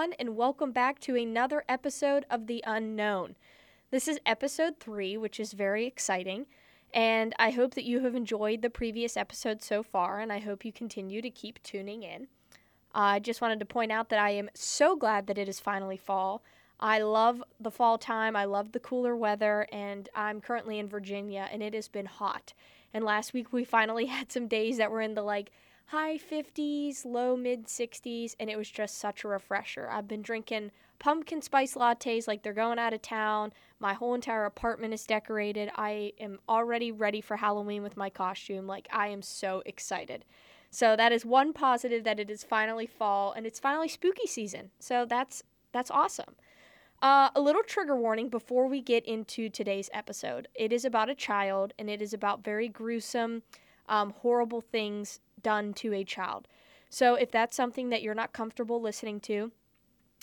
everyone, and welcome back to another episode of The Unknown. This is episode three, which is very exciting, and I hope that you have enjoyed the previous episode so far, and I hope you continue to keep tuning in. I just wanted to point out that I am so glad that it is finally fall. I love the fall time, I love the cooler weather, and I'm currently in Virginia, and it has been hot. And last week we finally had some days that were in the like high 50s, low mid 60s, and it was just such a refresher. I've been drinking pumpkin spice lattes like they're going out of town. My whole entire apartment is decorated. I am already ready for Halloween with my costume. Like, I am so excited. So that is one positive that it is finally fall and it's finally spooky season. So that's that's awesome. Uh, a little trigger warning before we get into today's episode. It is about a child and it is about very gruesome, um, horrible things done to a child. So if that's something that you're not comfortable listening to,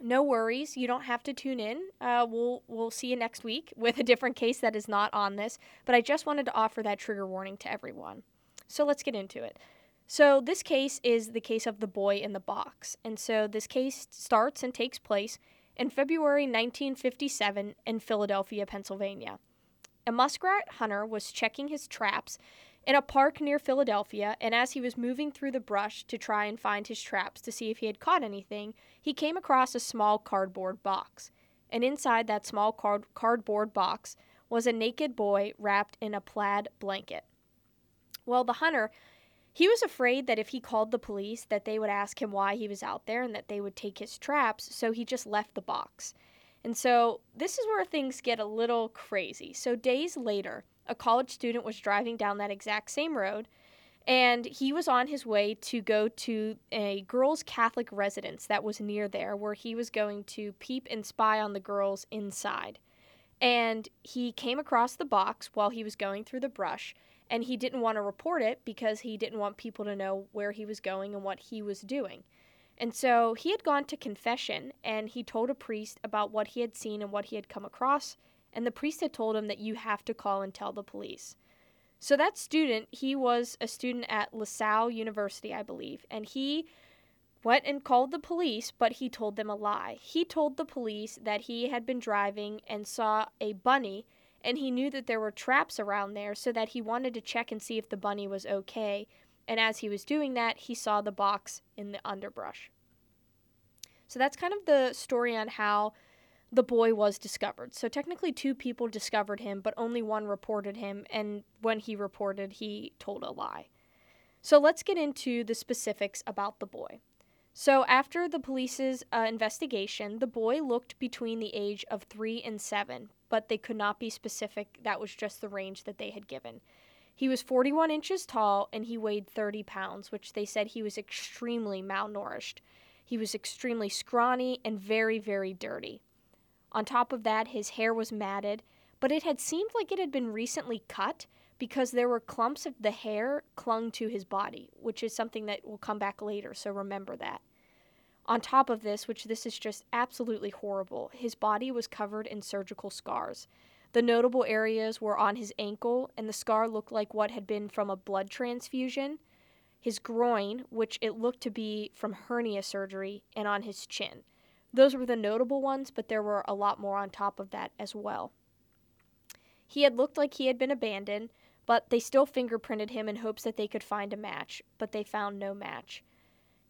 no worries. You don't have to tune in. Uh, we'll we'll see you next week with a different case that is not on this. But I just wanted to offer that trigger warning to everyone. So let's get into it. So this case is the case of the boy in the box, and so this case starts and takes place in February 1957 in Philadelphia, Pennsylvania. A muskrat hunter was checking his traps in a park near Philadelphia, and as he was moving through the brush to try and find his traps to see if he had caught anything, he came across a small cardboard box. And inside that small card- cardboard box was a naked boy wrapped in a plaid blanket. Well, the hunter, he was afraid that if he called the police that they would ask him why he was out there and that they would take his traps, so he just left the box. And so this is where things get a little crazy. So days later, a college student was driving down that exact same road and he was on his way to go to a girls' Catholic residence that was near there where he was going to peep and spy on the girls inside. And he came across the box while he was going through the brush and he didn't want to report it because he didn't want people to know where he was going and what he was doing. And so he had gone to confession and he told a priest about what he had seen and what he had come across and the priest had told him that you have to call and tell the police. So that student, he was a student at LaSalle University, I believe, and he went and called the police, but he told them a lie. He told the police that he had been driving and saw a bunny and he knew that there were traps around there so that he wanted to check and see if the bunny was okay. And as he was doing that, he saw the box in the underbrush. So that's kind of the story on how the boy was discovered. So technically, two people discovered him, but only one reported him, and when he reported, he told a lie. So let's get into the specifics about the boy. So, after the police's uh, investigation, the boy looked between the age of three and seven, but they could not be specific. That was just the range that they had given. He was 41 inches tall and he weighed 30 pounds, which they said he was extremely malnourished. He was extremely scrawny and very, very dirty. On top of that, his hair was matted, but it had seemed like it had been recently cut because there were clumps of the hair clung to his body, which is something that will come back later, so remember that. On top of this, which this is just absolutely horrible, his body was covered in surgical scars. The notable areas were on his ankle, and the scar looked like what had been from a blood transfusion, his groin, which it looked to be from hernia surgery, and on his chin. Those were the notable ones, but there were a lot more on top of that as well. He had looked like he had been abandoned, but they still fingerprinted him in hopes that they could find a match, but they found no match.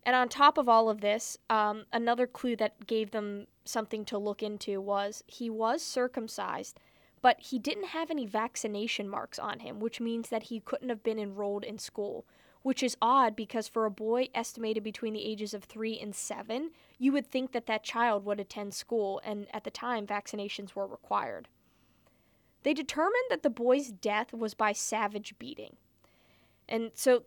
And on top of all of this, um, another clue that gave them something to look into was he was circumcised, but he didn't have any vaccination marks on him, which means that he couldn't have been enrolled in school, which is odd because for a boy estimated between the ages of three and seven, you would think that that child would attend school, and at the time, vaccinations were required. They determined that the boy's death was by savage beating. And so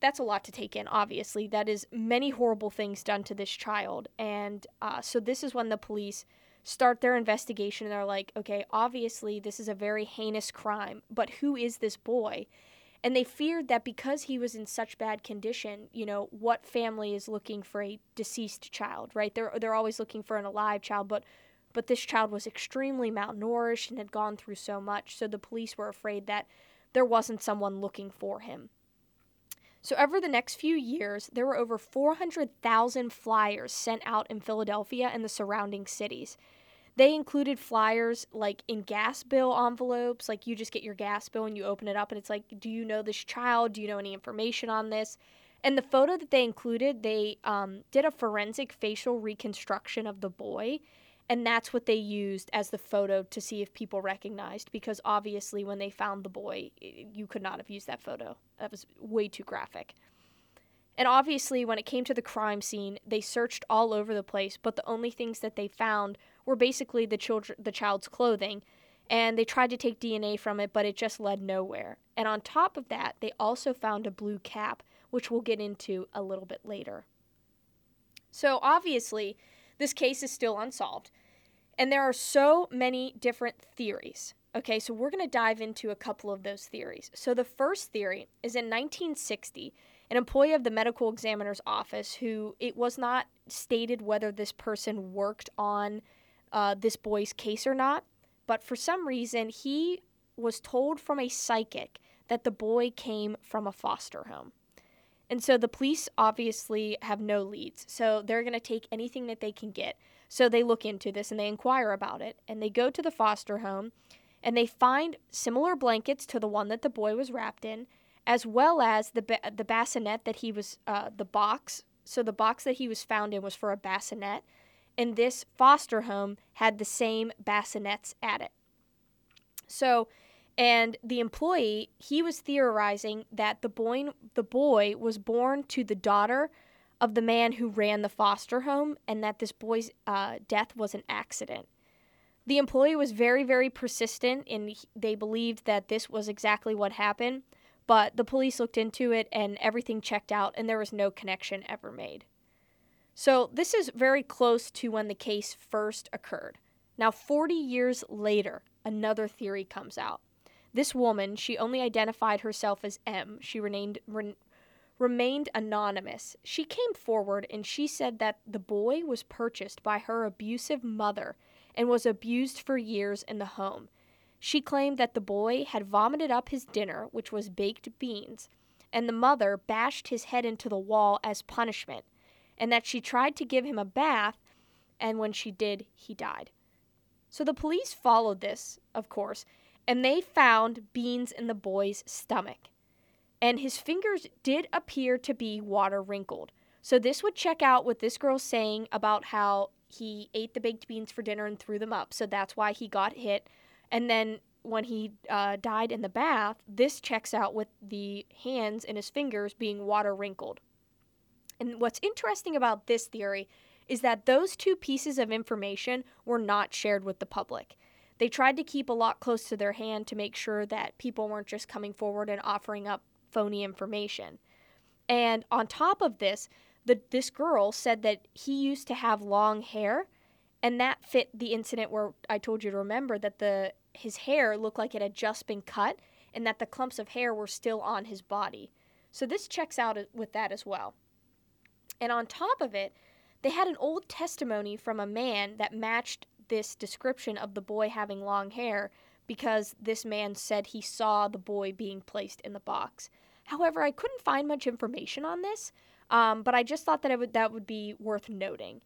that's a lot to take in, obviously. That is many horrible things done to this child. And uh, so this is when the police start their investigation and they're like, okay, obviously this is a very heinous crime, but who is this boy? And they feared that because he was in such bad condition, you know, what family is looking for a deceased child, right? They're they're always looking for an alive child, but but this child was extremely malnourished and had gone through so much, so the police were afraid that there wasn't someone looking for him. So, over the next few years, there were over 400,000 flyers sent out in Philadelphia and the surrounding cities. They included flyers like in gas bill envelopes, like you just get your gas bill and you open it up and it's like, do you know this child? Do you know any information on this? And the photo that they included, they um, did a forensic facial reconstruction of the boy. And that's what they used as the photo to see if people recognized, because obviously, when they found the boy, you could not have used that photo. That was way too graphic. And obviously, when it came to the crime scene, they searched all over the place, but the only things that they found were basically the children, the child's clothing, and they tried to take DNA from it, but it just led nowhere. And on top of that, they also found a blue cap, which we'll get into a little bit later. So obviously, this case is still unsolved, and there are so many different theories. Okay, so we're going to dive into a couple of those theories. So the first theory is in 1960, an employee of the medical examiner's office who it was not stated whether this person worked on uh, this boy's case or not, but for some reason he was told from a psychic that the boy came from a foster home. And so the police obviously have no leads. So they're going to take anything that they can get. So they look into this and they inquire about it. And they go to the foster home and they find similar blankets to the one that the boy was wrapped in, as well as the, ba- the bassinet that he was, uh, the box. So the box that he was found in was for a bassinet and this foster home had the same bassinets at it. So, and the employee, he was theorizing that the boy, the boy was born to the daughter of the man who ran the foster home and that this boy's uh, death was an accident. The employee was very, very persistent, and they believed that this was exactly what happened. But the police looked into it, and everything checked out, and there was no connection ever made. So, this is very close to when the case first occurred. Now, 40 years later, another theory comes out. This woman, she only identified herself as M. She remained, re- remained anonymous. She came forward and she said that the boy was purchased by her abusive mother and was abused for years in the home. She claimed that the boy had vomited up his dinner, which was baked beans, and the mother bashed his head into the wall as punishment and that she tried to give him a bath, and when she did, he died. So the police followed this, of course, and they found beans in the boy's stomach. And his fingers did appear to be water wrinkled. So this would check out what this girl's saying about how he ate the baked beans for dinner and threw them up. So that's why he got hit. And then when he uh, died in the bath, this checks out with the hands and his fingers being water wrinkled. And what's interesting about this theory is that those two pieces of information were not shared with the public. They tried to keep a lot close to their hand to make sure that people weren't just coming forward and offering up phony information. And on top of this, the, this girl said that he used to have long hair, and that fit the incident where I told you to remember that the his hair looked like it had just been cut, and that the clumps of hair were still on his body. So this checks out with that as well. And on top of it, they had an old testimony from a man that matched this description of the boy having long hair because this man said he saw the boy being placed in the box. However, I couldn't find much information on this, um, but I just thought that it would that would be worth noting.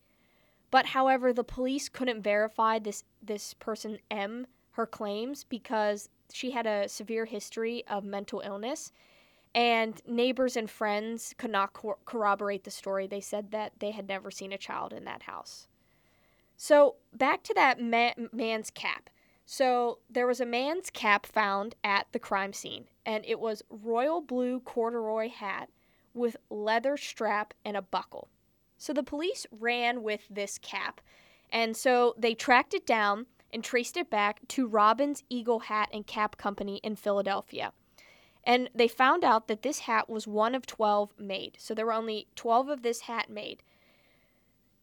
But however, the police couldn't verify this this person M her claims because she had a severe history of mental illness and neighbors and friends could not cor- corroborate the story. They said that they had never seen a child in that house. So, back to that ma- man's cap. So, there was a man's cap found at the crime scene, and it was royal blue corduroy hat with leather strap and a buckle. So, the police ran with this cap, and so they tracked it down and traced it back to Robbins Eagle Hat and Cap Company in Philadelphia. And they found out that this hat was one of 12 made. So there were only 12 of this hat made.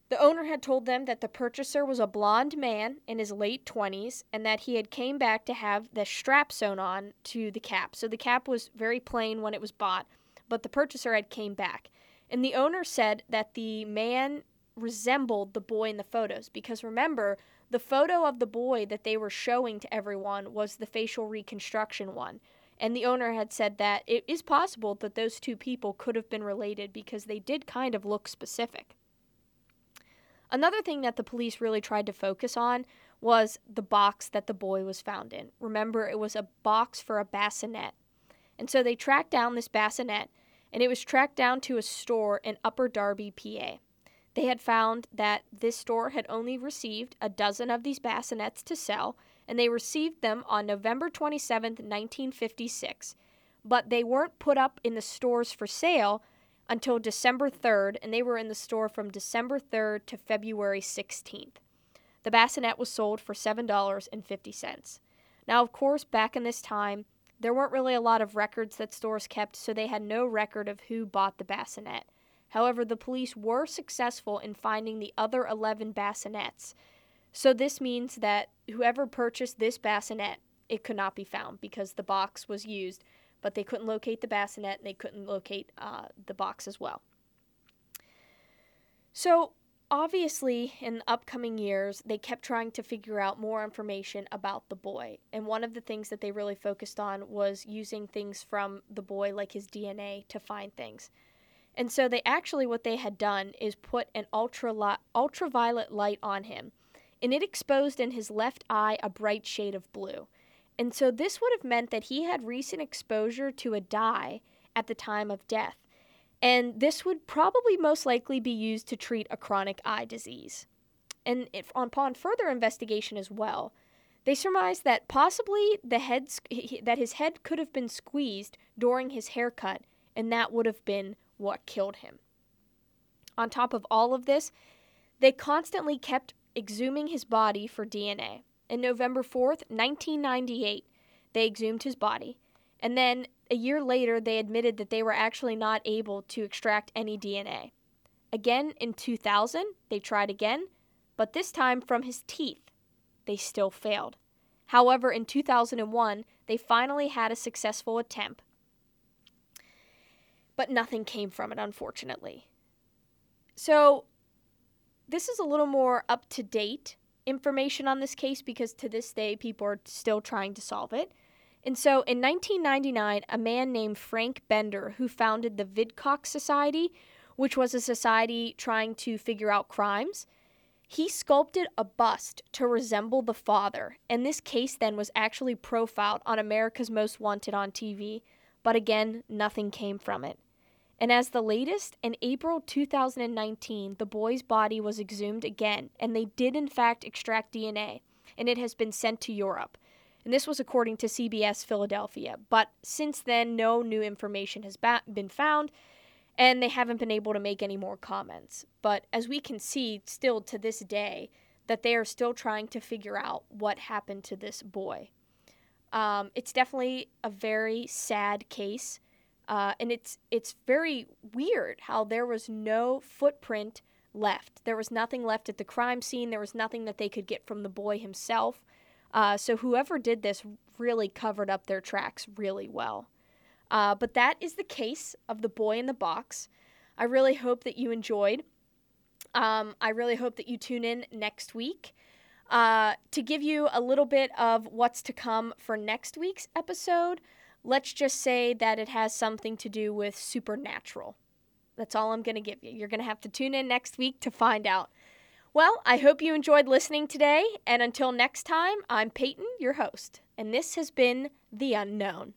The owner had told them that the purchaser was a blond man in his late 20s and that he had came back to have the strap sewn on to the cap. So the cap was very plain when it was bought, but the purchaser had came back. And the owner said that the man resembled the boy in the photos because remember, the photo of the boy that they were showing to everyone was the facial reconstruction one And the owner had said that it is possible that those two people could have been related because they did kind of look specific. Another thing that the police really tried to focus on was the box that the boy was found in. Remember, it was a box for a bassinet. And so they tracked down this bassinet, and it was tracked down to a store in Upper Darby, PA. They had found that this store had only received a dozen of these bassinets to sell, and they received them on November 27, 1956. But they weren't put up in the stores for sale until December 3rd, and they were in the store from December 3rd to February 16th. The bassinet was sold for $7.50. Now, of course, back in this time, there weren't really a lot of records that stores kept, so they had no record of who bought the bassinet. However, the police were successful in finding the other 11 bassinets. So this means that whoever purchased this bassinet, it could not be found because the box was used, but they couldn't locate the bassinet and they couldn't locate uh, the box as well. So obviously, in upcoming years, they kept trying to figure out more information about the boy. And one of the things that they really focused on was using things from the boy, like his DNA, to find things. And so they actually, what they had done is put an ultra ultraviolet light on him, and it exposed in his left eye a bright shade of blue. And so this would have meant that he had recent exposure to a dye at the time of death and this would probably most likely be used to treat a chronic eye disease. And if, upon further investigation as well, they surmised that possibly the head that his head could have been squeezed during his haircut, and that would have been what killed him. On top of all of this, they constantly kept exhuming his body for DNA. In November 4th, 1998, they exhumed his body, and then a year later, they admitted that they were actually not able to extract any DNA. Again, in 2000, they tried again, but this time from his teeth. They still failed. However, in 2001, they finally had a successful attempt. But nothing came from it, unfortunately. So, this is a little more up to date information on this case because to this day, people are still trying to solve it. And so in 1999, a man named Frank Bender, who founded the Vidocq Society, which was a society trying to figure out crimes, he sculpted a bust to resemble the father. And this case then was actually profiled on America's Most Wanted on TV, but again, nothing came from it. And as the latest, in April 2019, the boy's body was exhumed again, and they did in fact extract DNA, and it has been sent to Europe and this was according to CBS Philadelphia. But since then, no new information has ba- been found, and they haven't been able to make any more comments. But as we can see, still to this day, that they are still trying to figure out what happened to this boy. Um, it's definitely a very sad case, uh, and it's it's very weird how there was no footprint left. There was nothing left at the crime scene. There was nothing that they could get from the boy himself. Uh, so whoever did this really covered up their tracks really well. Uh, but that is the case of the boy in the box. I really hope that you enjoyed. Um, I really hope that you tune in next week uh, to give you a little bit of what's to come for next week's episode. Let's just say that it has something to do with supernatural. That's all I'm going to give you. You're going to have to tune in next week to find out. Well, I hope you enjoyed listening today, and until next time, I'm Peyton, your host, and this has been The Unknown.